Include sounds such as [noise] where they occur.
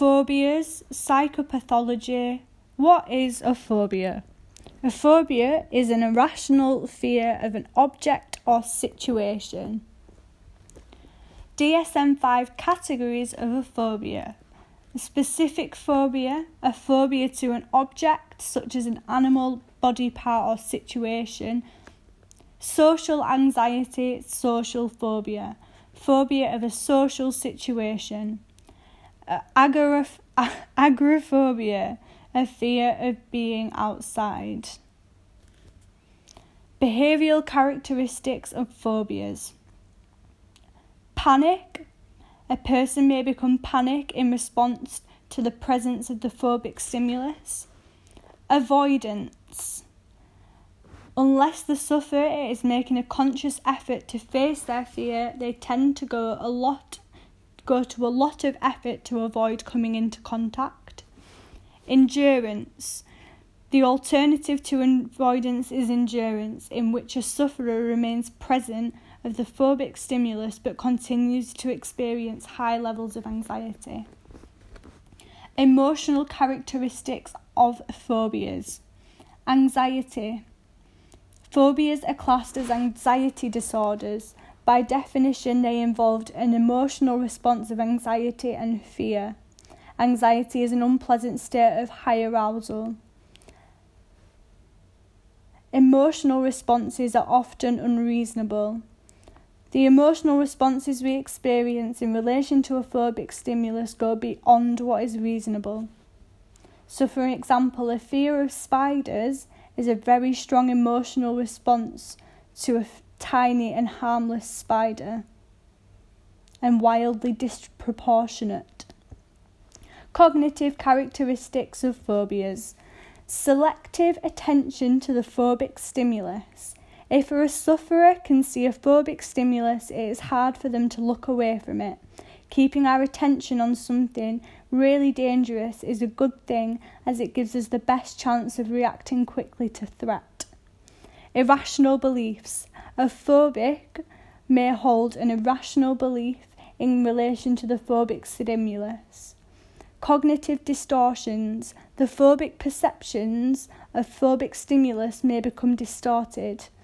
Phobias, psychopathology. What is a phobia? A phobia is an irrational fear of an object or situation. DSM 5 categories of a phobia. A specific phobia, a phobia to an object such as an animal, body part, or situation. Social anxiety, social phobia, phobia of a social situation. Uh, agoraph- [laughs] agoraphobia, a fear of being outside. Behavioral characteristics of phobias. Panic. A person may become panic in response to the presence of the phobic stimulus. Avoidance. Unless the sufferer is making a conscious effort to face their fear, they tend to go a lot go to a lot of effort to avoid coming into contact. Endurance. The alternative to avoidance is endurance, in which a sufferer remains present of the phobic stimulus but continues to experience high levels of anxiety. Emotional characteristics of phobias anxiety. Phobias are classed as anxiety disorders. By definition, they involved an emotional response of anxiety and fear. Anxiety is an unpleasant state of high arousal. Emotional responses are often unreasonable. The emotional responses we experience in relation to a phobic stimulus go beyond what is reasonable. So, for example, a fear of spiders is a very strong emotional response to a tiny and harmless spider and wildly disproportionate. Cognitive characteristics of phobias selective attention to the phobic stimulus if a sufferer can see a phobic stimulus, it is hard for them to look away from it. Keeping our attention on something really dangerous is a good thing as it gives us the best chance of reacting quickly to threat. Irrational beliefs. A phobic may hold an irrational belief in relation to the phobic stimulus. Cognitive distortions. The phobic perceptions of phobic stimulus may become distorted.